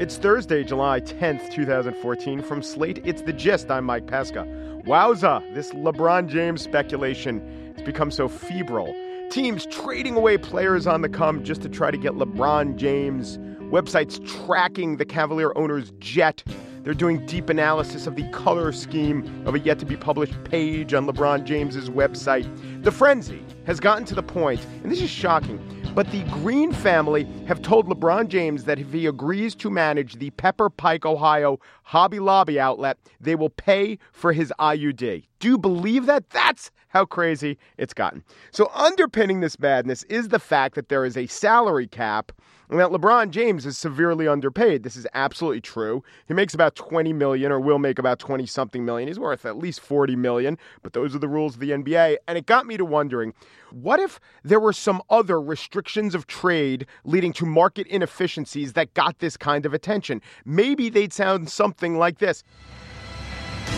It's Thursday, July 10th, 2014. From Slate, it's The Gist. I'm Mike Pesca. Wowza, this LeBron James speculation has become so febrile. Teams trading away players on the come just to try to get LeBron James. Websites tracking the Cavalier owner's jet. They're doing deep analysis of the color scheme of a yet to be published page on LeBron James's website. The frenzy has gotten to the point, and this is shocking, but the Green family have told LeBron James that if he agrees to manage the Pepper Pike, Ohio Hobby Lobby outlet, they will pay for his IUD. Do you believe that? That's how crazy it's gotten. So, underpinning this madness is the fact that there is a salary cap and that LeBron James is severely underpaid. This is absolutely true. He makes about 20 million or will make about 20 something million. He's worth at least 40 million, but those are the rules of the NBA. And it got me to wondering what if there were some other restrictions of trade leading to market inefficiencies that got this kind of attention? Maybe they'd sound something like this.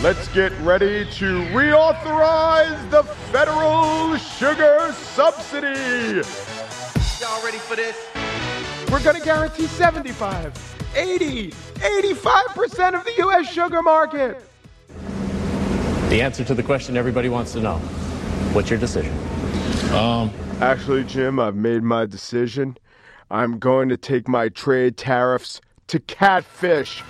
Let's get ready to reauthorize the federal sugar subsidy. Y'all ready for this? We're going to guarantee 75, 80, 85% of the U.S. sugar market. The answer to the question everybody wants to know what's your decision? Um, Actually, Jim, I've made my decision. I'm going to take my trade tariffs to catfish.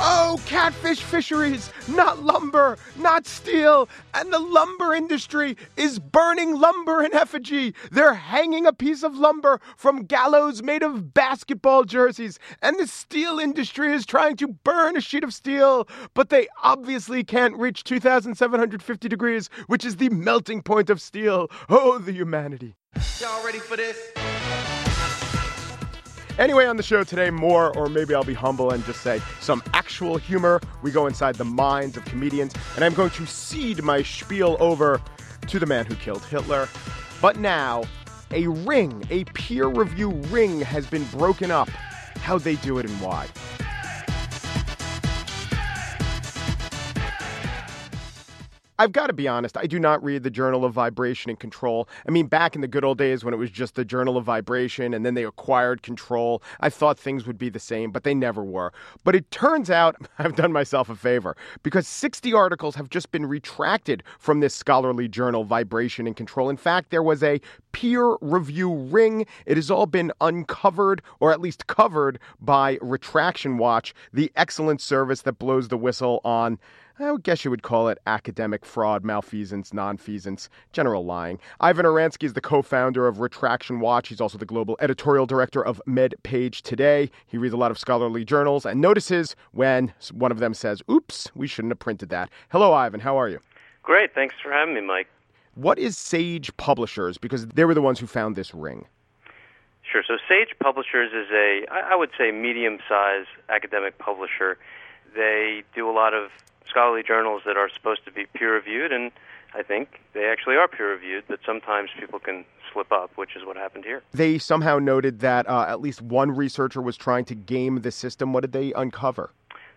Oh, catfish fisheries, not lumber, not steel. And the lumber industry is burning lumber in effigy. They're hanging a piece of lumber from gallows made of basketball jerseys. And the steel industry is trying to burn a sheet of steel, but they obviously can't reach 2,750 degrees, which is the melting point of steel. Oh, the humanity. Y'all ready for this? Anyway, on the show today, more, or maybe I'll be humble and just say some actual humor. We go inside the minds of comedians, and I'm going to cede my spiel over to the man who killed Hitler. But now, a ring, a peer review ring, has been broken up. How they do it and why. I've got to be honest, I do not read the Journal of Vibration and Control. I mean, back in the good old days when it was just the Journal of Vibration and then they acquired Control, I thought things would be the same, but they never were. But it turns out I've done myself a favor because 60 articles have just been retracted from this scholarly journal, Vibration and Control. In fact, there was a peer review ring. It has all been uncovered or at least covered by Retraction Watch, the excellent service that blows the whistle on I would guess you would call it academic fraud, malfeasance, nonfeasance, general lying. Ivan Oransky is the co founder of Retraction Watch. He's also the global editorial director of MedPage Today. He reads a lot of scholarly journals and notices when one of them says, oops, we shouldn't have printed that. Hello, Ivan. How are you? Great. Thanks for having me, Mike. What is Sage Publishers? Because they were the ones who found this ring. Sure. So Sage Publishers is a, I would say, medium sized academic publisher. They do a lot of scholarly journals that are supposed to be peer reviewed, and I think they actually are peer reviewed, but sometimes people can slip up, which is what happened here. They somehow noted that uh, at least one researcher was trying to game the system. What did they uncover?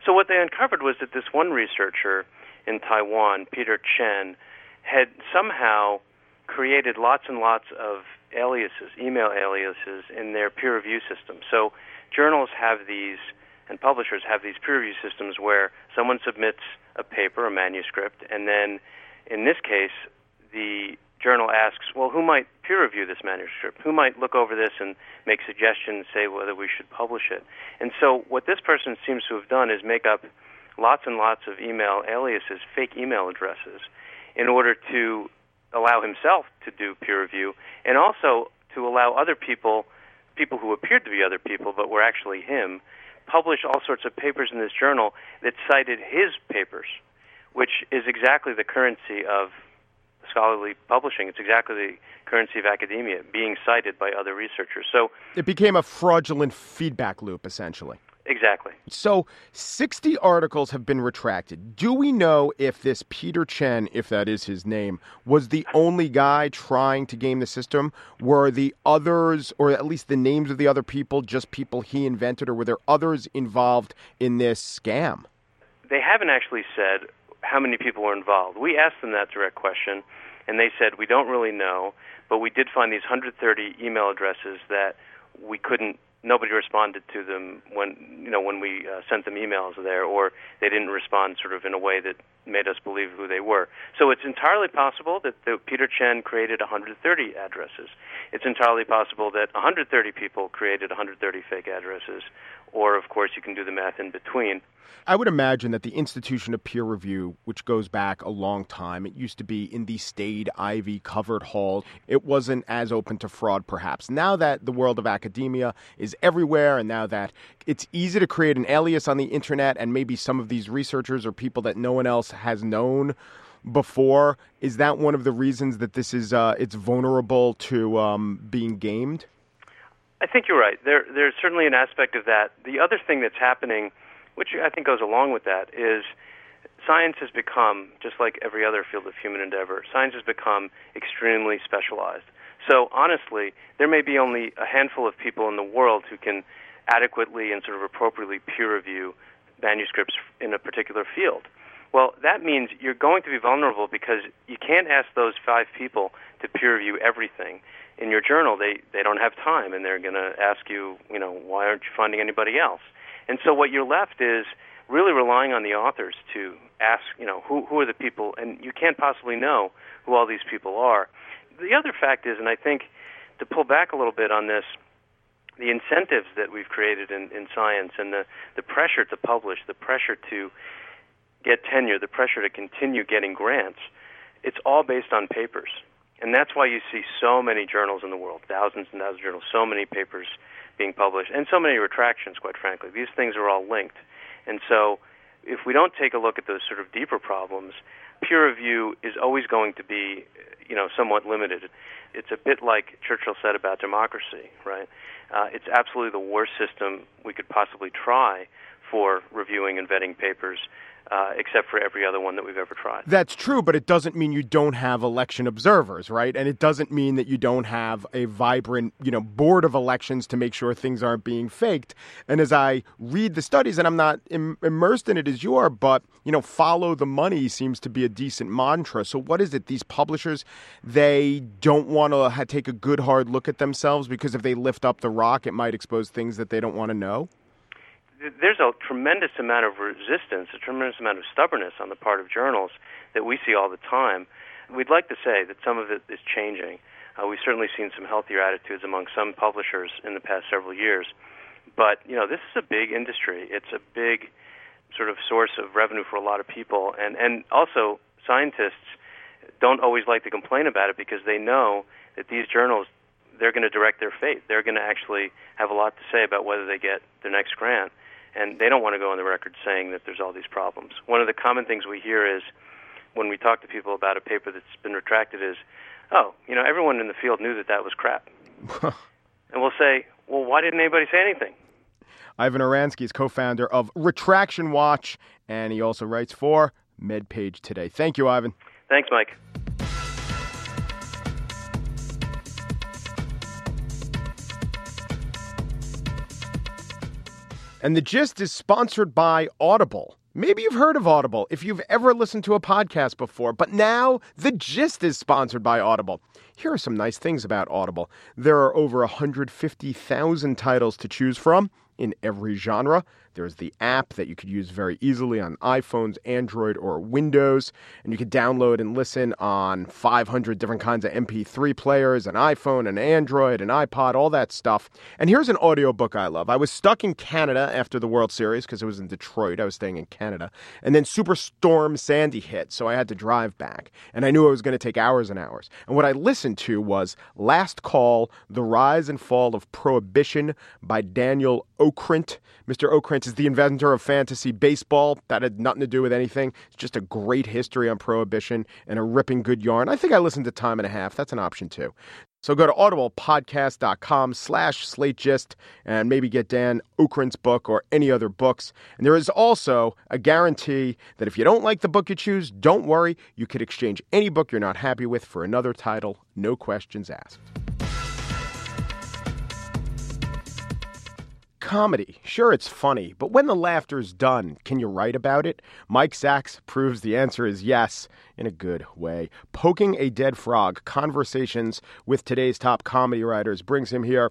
So, what they uncovered was that this one researcher in Taiwan, Peter Chen, had somehow created lots and lots of aliases, email aliases, in their peer review system. So, journals have these and publishers have these peer review systems where someone submits a paper, a manuscript, and then in this case, the journal asks, well, who might peer review this manuscript? Who might look over this and make suggestions, say whether we should publish it? And so, what this person seems to have done is make up lots and lots of email aliases, fake email addresses, in order to allow himself to do peer review and also to allow other people, people who appeared to be other people but were actually him, publish all sorts of papers in this journal that cited his papers, which is exactly the currency of scholarly publishing. It's exactly the currency of academia, being cited by other researchers. So it became a fraudulent feedback loop, essentially. Exactly. So 60 articles have been retracted. Do we know if this Peter Chen, if that is his name, was the only guy trying to game the system? Were the others, or at least the names of the other people, just people he invented, or were there others involved in this scam? They haven't actually said how many people were involved. We asked them that direct question, and they said, we don't really know. but we did find these 130 email addresses that we couldn't nobody responded to them when you know when we uh, sent them emails there, or they didn't respond sort of in a way that made us believe who they were. So it's entirely possible that the, Peter Chen created 130 addresses. It's entirely possible that 130 people created 130 fake addresses, or of course you can do the math in between. I would imagine that the institution of peer review, which goes back a long time, it used to be in the staid, ivy covered halls. It wasn't as open to fraud, perhaps. Now that the world of academia is everywhere, and now that it's easy to create an alias on the internet, and maybe some of these researchers are people that no one else has known before, is that one of the reasons that this is uh, it's vulnerable to um, being gamed? I think you're right. There, there's certainly an aspect of that. The other thing that's happening which I think goes along with that, is science has become, just like every other field of human endeavor, science has become extremely specialized. So honestly, there may be only a handful of people in the world who can adequately and sort of appropriately peer review manuscripts in a particular field. Well, that means you're going to be vulnerable because you can't ask those five people to peer review everything. In your journal, they, they don't have time, and they're going to ask you, you know, why aren't you finding anybody else? And so what you're left is really relying on the authors to ask, you know, who who are the people, and you can't possibly know who all these people are. The other fact is, and I think to pull back a little bit on this, the incentives that we've created in, in science and the, the pressure to publish, the pressure to get tenure, the pressure to continue getting grants, it's all based on papers. And that's why you see so many journals in the world, thousands and thousands of journals, so many papers being published, and so many retractions, quite frankly. These things are all linked. And so, if we don't take a look at those sort of deeper problems, peer review is always going to be, you know, somewhat limited. It's a bit like Churchill said about democracy, right? Uh, it's absolutely the worst system we could possibly try for reviewing and vetting papers uh, except for every other one that we've ever tried. That's true, but it doesn't mean you don't have election observers, right? And it doesn't mean that you don't have a vibrant, you know, board of elections to make sure things aren't being faked. And as I read the studies, and I'm not Im- immersed in it as you are, but you know, follow the money seems to be a decent mantra. So what is it? These publishers, they don't want to ha- take a good hard look at themselves because if they lift up the rock, it might expose things that they don't want to know there's a tremendous amount of resistance, a tremendous amount of stubbornness on the part of journals that we see all the time. We'd like to say that some of it is changing. Uh, we've certainly seen some healthier attitudes among some publishers in the past several years. But, you know, this is a big industry. It's a big sort of source of revenue for a lot of people. And, and also, scientists don't always like to complain about it because they know that these journals, they're going to direct their fate. They're going to actually have a lot to say about whether they get their next grant and they don't want to go on the record saying that there's all these problems. One of the common things we hear is when we talk to people about a paper that's been retracted is, oh, you know, everyone in the field knew that that was crap. and we'll say, well, why didn't anybody say anything? Ivan Oransky is co-founder of Retraction Watch, and he also writes for MedPage Today. Thank you, Ivan. Thanks, Mike. And the gist is sponsored by Audible. Maybe you've heard of Audible if you've ever listened to a podcast before, but now the gist is sponsored by Audible. Here are some nice things about Audible. There are over 150,000 titles to choose from in every genre. There's the app that you could use very easily on iPhones, Android, or Windows. And you could download and listen on 500 different kinds of MP3 players, an iPhone, an Android, an iPod, all that stuff. And here's an audiobook I love. I was stuck in Canada after the World Series because it was in Detroit. I was staying in Canada. And then Superstorm Sandy hit, so I had to drive back. And I knew it was going to take hours and hours. And what I listened to was Last Call The Rise and Fall of Prohibition by Daniel Okrent. Mr. Okrent is the inventor of fantasy baseball. That had nothing to do with anything. It's just a great history on prohibition and a ripping good yarn. I think I listened to Time and a Half. That's an option too. So go to audiblepodcast.com slash slategist and maybe get Dan Okrent's book or any other books. And there is also a guarantee that if you don't like the book you choose, don't worry. You could exchange any book you're not happy with for another title, no questions asked. Comedy. Sure, it's funny, but when the laughter's done, can you write about it? Mike Sacks proves the answer is yes, in a good way. Poking a Dead Frog Conversations with today's top comedy writers brings him here.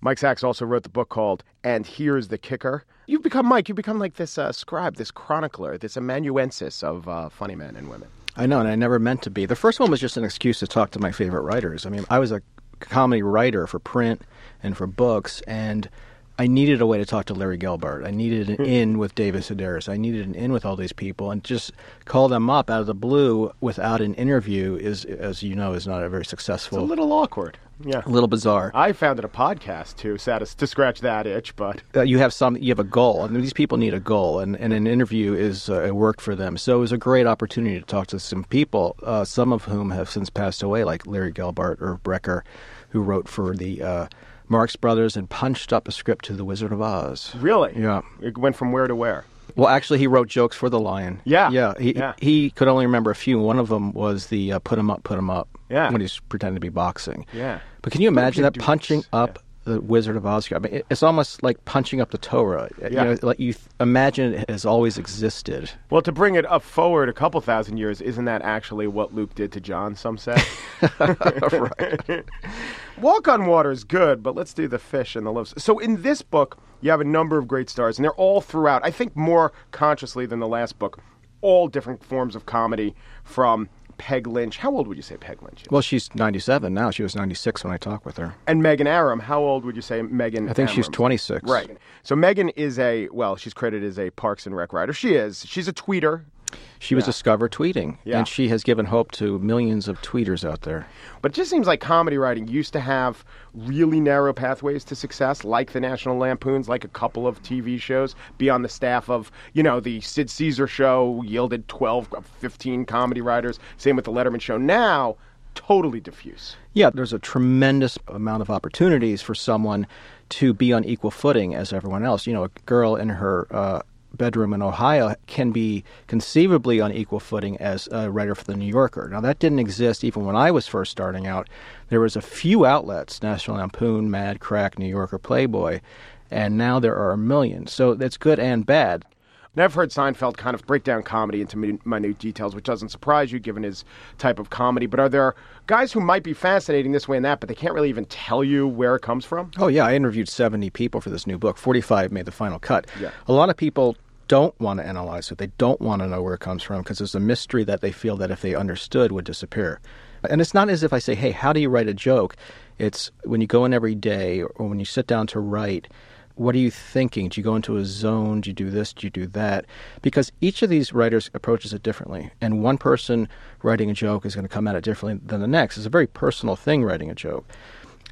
Mike Sacks also wrote the book called And Here's the Kicker. You've become, Mike, you've become like this uh, scribe, this chronicler, this amanuensis of uh, funny men and women. I know, and I never meant to be. The first one was just an excuse to talk to my favorite writers. I mean, I was a comedy writer for print and for books, and I needed a way to talk to Larry Gelbart. I needed an in with David Sedaris. I needed an in with all these people, and just call them up out of the blue without an interview is, as you know, is not a very successful. It's a little awkward. Yeah. a little bizarre. I founded a podcast to satis- to scratch that itch, but uh, you have some, you have a goal, and these people need a goal, and, and an interview is uh, it worked for them. So it was a great opportunity to talk to some people, uh, some of whom have since passed away, like Larry Gelbart or Brecher, who wrote for the uh, Marx Brothers and punched up a script to The Wizard of Oz. really, Yeah. it went from where to where? Well, actually, he wrote jokes for the Lion. Yeah, yeah. He yeah. he could only remember a few. One of them was the uh, "Put 'em up, put 'em up." Yeah. when he's pretending to be boxing. Yeah. But can you imagine that punching up the Wizard of Oz? I mean, it's almost like punching up the Torah. You Yeah. know, like you th- imagine it has always existed. Well, to bring it up forward a couple thousand years, isn't that actually what Luke did to John? Some say. Walk on Water is good, but let's do the fish and the loaves. So in this book, you have a number of great stars, and they're all throughout. I think more consciously than the last book, all different forms of comedy from Peg Lynch. How old would you say Peg Lynch is? Well, she's 97 now. She was 96 when I talked with her. and Megan Amram, how old would you say Megan? I think she's 26. Right. So Megan is a well, she's credited as a Parks and Rec writer. She is. She's a tweeter. She was discovered tweeting, Yeah. and she has given hope to millions of tweeters out there. But it just seems like comedy writing used to have really narrow pathways to success, like the National Lampoons, like a couple of TV shows, be on the staff of, you know, the Sid Caesar show yielded 12, 15 comedy writers. Same with the Letterman show. Now, totally diffuse. Yeah, there's a tremendous amount of opportunities for someone to be on equal footing as everyone else. You know, a girl in her uh, bedroom in Ohio can be conceivably on equal footing as a writer for the New Yorker. Now, that didn't exist even when I was first starting out. There was a few outlets: National Lampoon, Mad, Crack, New Yorker, Playboy, and now there are a million. So that's good and bad. Now, I've heard Seinfeld kind of break down comedy into min- minute details, which doesn't surprise you given his type of comedy. But are there guys who might be fascinating this way and that, but they can't really even tell you where it comes from? Oh yeah, I interviewed 70 people for this new book. 45 made the final cut. Yeah. A lot of people don't want to analyze it. They don't want to know where it comes from because there's a mystery that they feel that if they understood would disappear. And it's not as if I say, "Hey, how do you write a joke?" It's when you go in every day or when you sit down to write, what are you thinking? Do you go into a zone? Do you do this? Do you do that? Because each of these writers approaches it differently. And one person writing a joke is going to come at it differently than the next. It's a very personal thing, writing a joke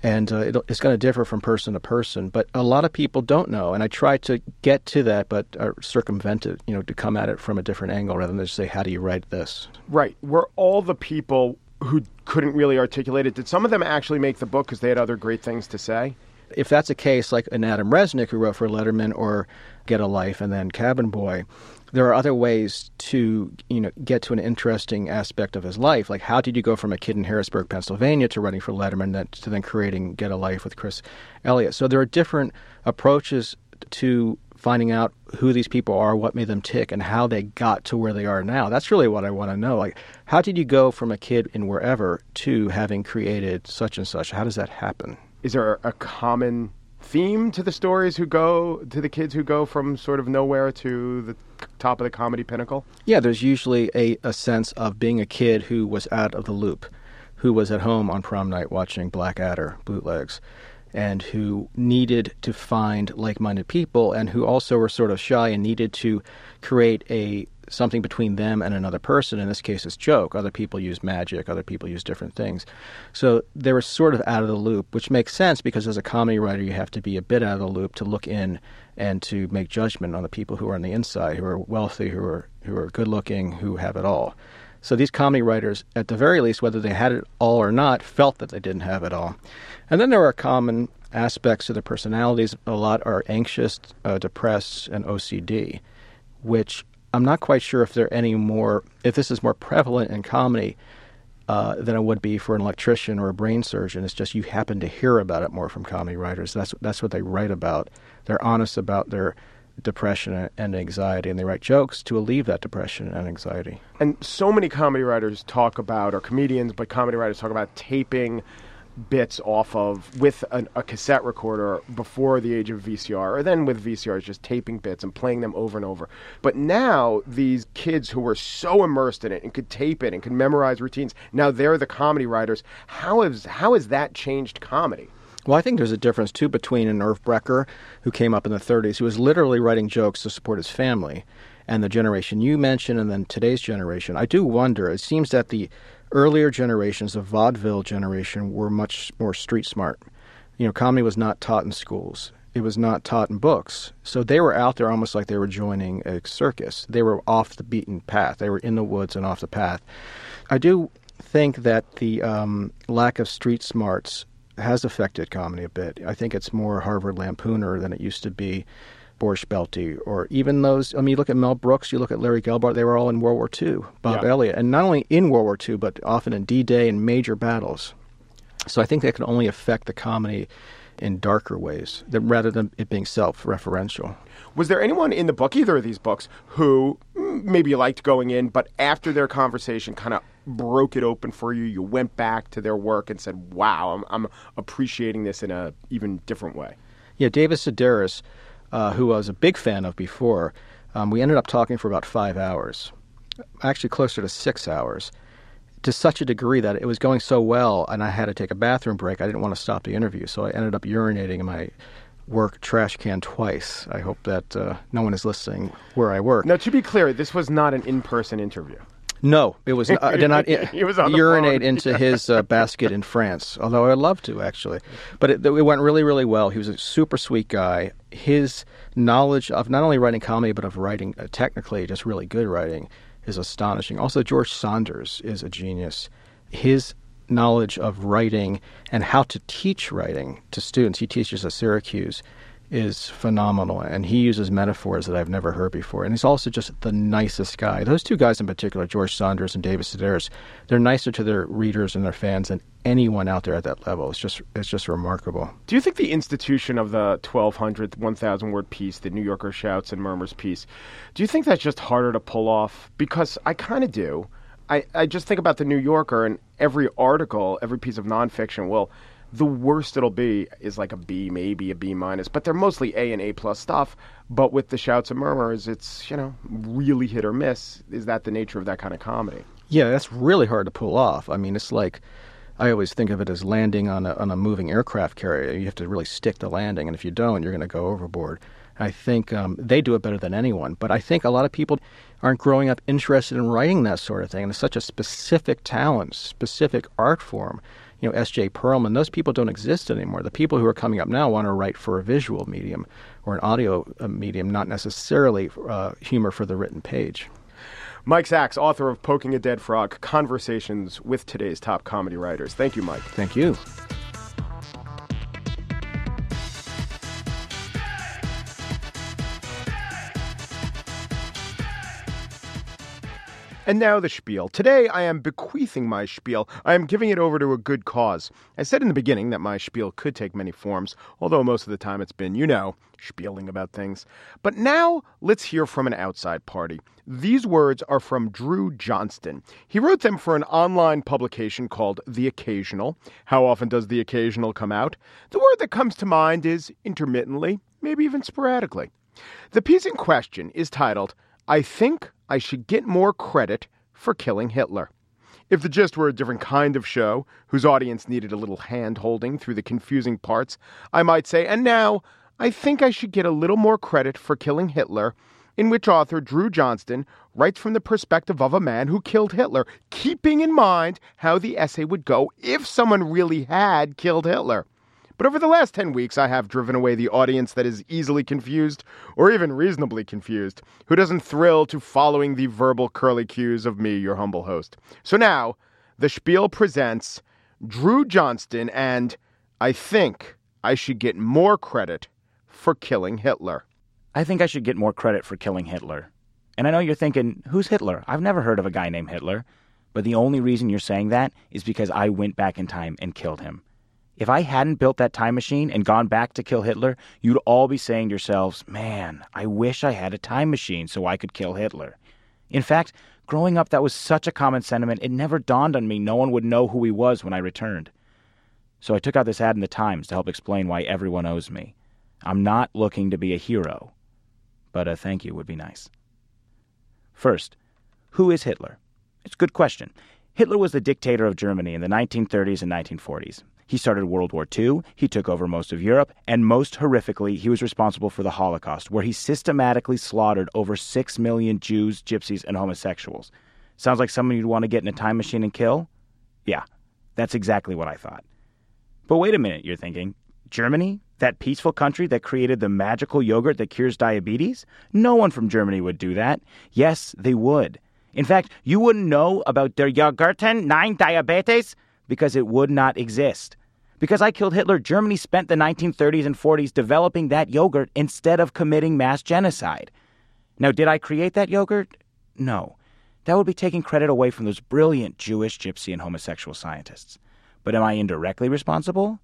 and uh, it's going to differ from person to person. But a lot of people don't know, and I try to get to that, but uh, circumvent it, you know, to come at it from a different angle rather than just say, "How do you write this?" Right. Were all the people who couldn't really articulate it, did some of them actually make the book because they had other great things to say? If that's a case, like an Adam Resnick who wrote for Letterman or Get a Life and then Cabin Boy, there are other ways to you know get to an interesting aspect of his life. Like how did you go from a kid in Harrisburg, Pennsylvania, to running for Letterman, that, to then creating Get a Life with Chris Elliott? So there are different approaches to finding out who these people are, what made them tick, and how they got to where they are now. That's really what I want to know. Like, how did you go from a kid in wherever to having created such and such? How does that happen? Is there a common theme to the stories who go to the kids who go from sort of nowhere to the top of the comedy pinnacle? Yeah, there's usually a, a sense of being a kid who was out of the loop, who was at home on prom night watching Blackadder bootlegs, and who needed to find like-minded people, and who also were sort of shy and needed to create a something between them and another person. In this case, it's joke. Other people use magic. Other people use different things. So they were sort of out of the loop, which makes sense because as a comedy writer, you have to be a bit out of the loop to look in and to make judgment on the people who are on the inside, who are wealthy, who are who are good looking, who have it all. So these comedy writers, at the very least, whether they had it all or not, felt that they didn't have it all. And then there are common aspects to their personalities. A lot are anxious, uh, depressed, and OCD, which I'm not quite sure if they're any more, if this is more prevalent in comedy. uh, than it would be for an electrician or a brain surgeon. It's just you happen to hear about it more from comedy writers. That's that's what they write about. They're honest about their depression and anxiety, and they write jokes to alleviate that depression and anxiety. And so many comedy writers talk about, or comedians, but comedy writers talk about taping bits off of with an, a cassette recorder before the age of VCR, or then with VCRs, just taping bits and playing them over and over. But now these kids who were so immersed in it and could tape it and could memorize routines, now they're the comedy writers. How has how has that changed comedy? Well, I think there's a difference too between an Irv Brecher who came up in the 30s, who was literally writing jokes to support his family, and the generation you mentioned, and then today's generation. I do wonder. It seems that the earlier generations, the vaudeville generation, were much more street smart. You know, comedy was not taught in schools. It was not taught in books. So they were out there almost like they were joining a circus. They were off the beaten path. They were in the woods and off the path. I do think that the um, lack of street smarts has affected comedy a bit. I think it's more Harvard Lampooner than it used to be. Borscht Belt, or even those. I mean, you look at Mel Brooks, you look at Larry Gelbart, they were all in World War II. Bob Yeah. Elliott, and not only in World War II, but often in D Day and major battles. So I think that can only affect the comedy in darker ways that, rather than it being self referential. Was there anyone in the book, either of these books, who mm, maybe liked going in, but after their conversation kind of broke it open for you? You went back to their work and said, wow, I'm, I'm appreciating this in a even different way. Yeah, David Sedaris, uh, who I was a big fan of before, um, we ended up talking for about five hours, actually closer to six hours, to such a degree that it was going so well, and I had to take a bathroom break. I didn't want to stop the interview, so I ended up urinating in my work trash can twice. I hope that uh, no one is listening where I work. Now, to be clear, this was not an in person interview. No, it was. I did not He was on urinate into his uh, basket in France. Although I'd love to actually, but it, it went really, really well. He was a super sweet guy. His knowledge of not only writing comedy but of writing uh, technically just really good writing is astonishing. Also, George Saunders is a genius. His knowledge of writing and how to teach writing to students. He teaches at Syracuse is phenomenal and he uses metaphors that I've never heard before. And he's also just the nicest guy. Those two guys in particular, George Saunders and David Sedaris, they're nicer to their readers and their fans than anyone out there at that level. It's just it's just remarkable. Do you think the institution of the 1200, 1000 word piece, the New Yorker shouts and murmurs piece, do you think that's just harder to pull off? Because I kind of do. I, I just think about the New Yorker and every article, every piece of nonfiction, well, the worst it'll be is like a B, maybe a B minus, but they're mostly A and A plus stuff. But with the shouts and murmurs, it's, you know, really hit or miss. Is that the nature of that kind of comedy? Yeah, that's really hard to pull off. I mean, it's like I always think of it as landing on a on a moving aircraft carrier. You have to really stick the landing, and if you don't, you're going to go overboard. I think um, they do it better than anyone. But I think a lot of people aren't growing up interested in writing that sort of thing. And it's such a specific talent, specific art form. You know, S.J. Perelman, those people don't exist anymore. The people who are coming up now want to write for a visual medium or an audio uh, medium, not necessarily uh, humor for the written page. Mike Sacks, author of Poking a Dead Frog Conversations with Today's Top Comedy Writers. Thank you, Mike. Thank you. And now the spiel. Today I am bequeathing my spiel. I am giving it over to a good cause. I said in the beginning that my spiel could take many forms, although most of the time it's been, you know, spieling about things. But now let's hear from an outside party. These words are from Dru Johnston. He wrote them for an online publication called The Occasional. How often does The Occasional come out? The word that comes to mind is intermittently, maybe even sporadically. The piece in question is titled, I Think I Should Get More Credit for Killing Hitler. If the gist were a different kind of show, whose audience needed a little hand holding through the confusing parts, I might say, and now, I think I should get a little more credit for killing Hitler, in which author Dru Johnston writes from the perspective of a man who killed Hitler, keeping in mind how the essay would go if someone really had killed Hitler. But over the last 10 weeks, I have driven away the audience that is easily confused, or even reasonably confused, who doesn't thrill to following the verbal curly cues of me, your humble host. So now, the spiel presents Dru Johnston and I think I should get more credit for killing Hitler. I think I should get more credit for killing Hitler. And I know you're thinking, who's Hitler? I've never heard of a guy named Hitler. but the only reason you're saying that is because I went back in time and killed him. If I hadn't built that time machine and gone back to kill Hitler, you'd all be saying to yourselves, man, I wish I had a time machine so I could kill Hitler. In fact, growing up, that was such a common sentiment, it never dawned on me no one would know who he was when I returned. So I took out this ad in the Times to help explain why everyone owes me. I'm not looking to be a hero, but a thank you would be nice. First, who is Hitler? It's a good question. Hitler was the dictator of Germany in the 1930s and 1940s. He started World War II, he took over most of Europe, and most horrifically, he was responsible for the Holocaust, where he systematically slaughtered over 6 million Jews, gypsies, and homosexuals. Sounds like someone you'd want to get in a time machine and kill? Yeah, that's exactly what I thought. But wait a minute, you're thinking. Germany? That peaceful country that created the magical yogurt that cures diabetes? No one from Germany would do that. Yes, they would. In fact, you wouldn't know about der Yogurten 9 Diabetes because it would not exist. Because I killed Hitler, Germany spent the 1930s and 40s developing that yogurt instead of committing mass genocide. Now, did I create that yogurt? No. That would be taking credit away from those brilliant Jewish, gypsy, and homosexual scientists. But am I indirectly responsible?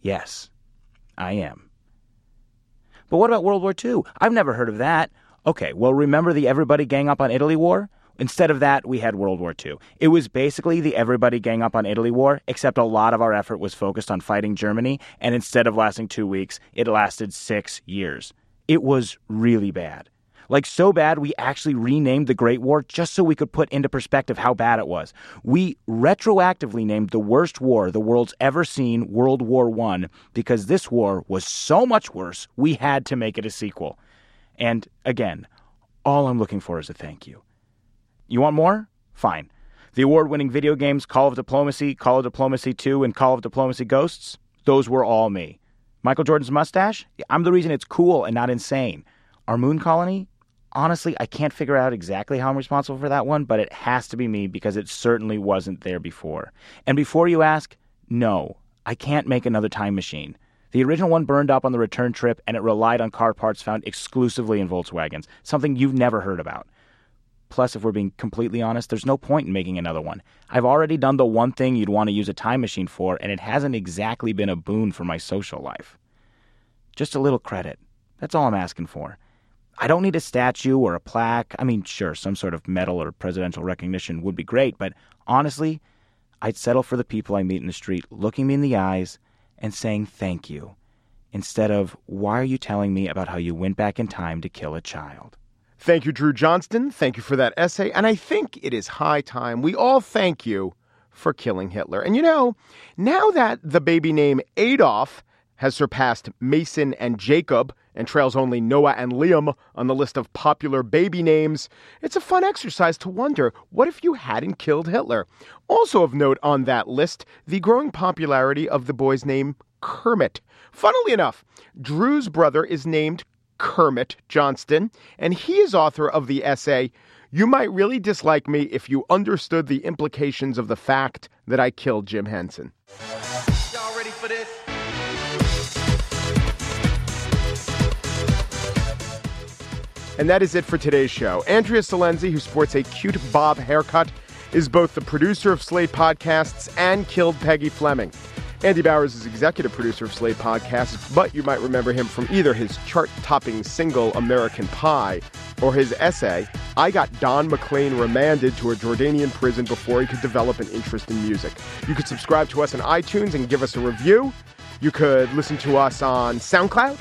Yes, I am. But what about World War II? I've never heard of that. Okay, well, remember the Everybody Gang Up on Italy War? Instead of that, we had World War II. It was basically the Everybody Gang Up on Italy War, except a lot of our effort was focused on fighting Germany, and instead of lasting two weeks, it lasted six years. It was really bad. Like, so bad, we actually renamed the Great War just so we could put into perspective how bad it was. We retroactively named the worst war the world's ever seen World War I because this war was so much worse, we had to make it a sequel. And again, all I'm looking for is a thank you. You want more? Fine. The award winning video games Call of Diplomacy, Call of Diplomacy 2, and Call of Diplomacy Ghosts, those were all me. Michael Jordan's mustache? I'm the reason it's cool and not insane. Our moon colony? honestly, I can't figure out exactly how I'm responsible for that one, but it has to be me because it certainly wasn't there before. And before you ask, no, I can't make another time machine. The original one burned up on the return trip and it relied on car parts found exclusively in Volkswagens, something you've never heard about. Plus, if we're being completely honest, there's no point in making another one. I've already done the one thing you'd want to use a time machine for, and it hasn't exactly been a boon for my social life. Just a little credit. That's all I'm asking for. I don't need a statue or a plaque. I mean, sure, some sort of medal or presidential recognition would be great, but honestly, I'd settle for the people I meet in the street looking me in the eyes and saying thank you instead of, why are you telling me about how you went back in time to kill a child? Thank you, Dru Johnston. Thank you for that essay. And I think it is high time we all thank you for killing Hitler. And you know, now that the baby name Adolf has surpassed Mason and Jacob, and trails only Noah and Liam on the list of popular baby names, it's a fun exercise to wonder what if you hadn't killed Hitler? Also of note on that list, the growing popularity of the boy's name Kermit. Funnily enough, Dru's brother is named Kermit Johnston, and he is author of the essay, You Might Really Dislike Me If You Understood the Implications of the Fact That I Killed Jim Henson. Y'all ready for this? And that is it for today's show. Andrea Silenzi, who sports a cute bob haircut, is both the producer of Slate Podcasts and killed Peggy Fleming. Andy Bowers is executive producer of Slate Podcasts, but you might remember him from either his chart topping single American Pie or his essay, I Got Don McLean Remanded to a Jordanian Prison Before He Could Develop an Interest in Music. You could subscribe to us on iTunes and give us a review. You could listen to us on SoundCloud.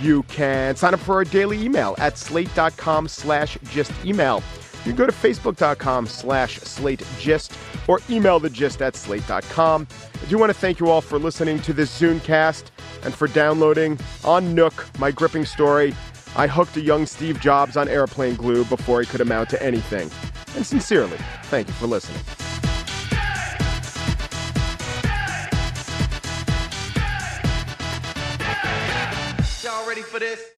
You can sign up for our daily email at slate.com slash gist email. You can go to facebook.com slash slate gist or email the gist at slate.com. I do want to thank you all for listening to this Zooncast and for downloading on Nook my gripping story. I hooked a young Steve Jobs on airplane glue before he could amount to anything. And sincerely, thank you for listening.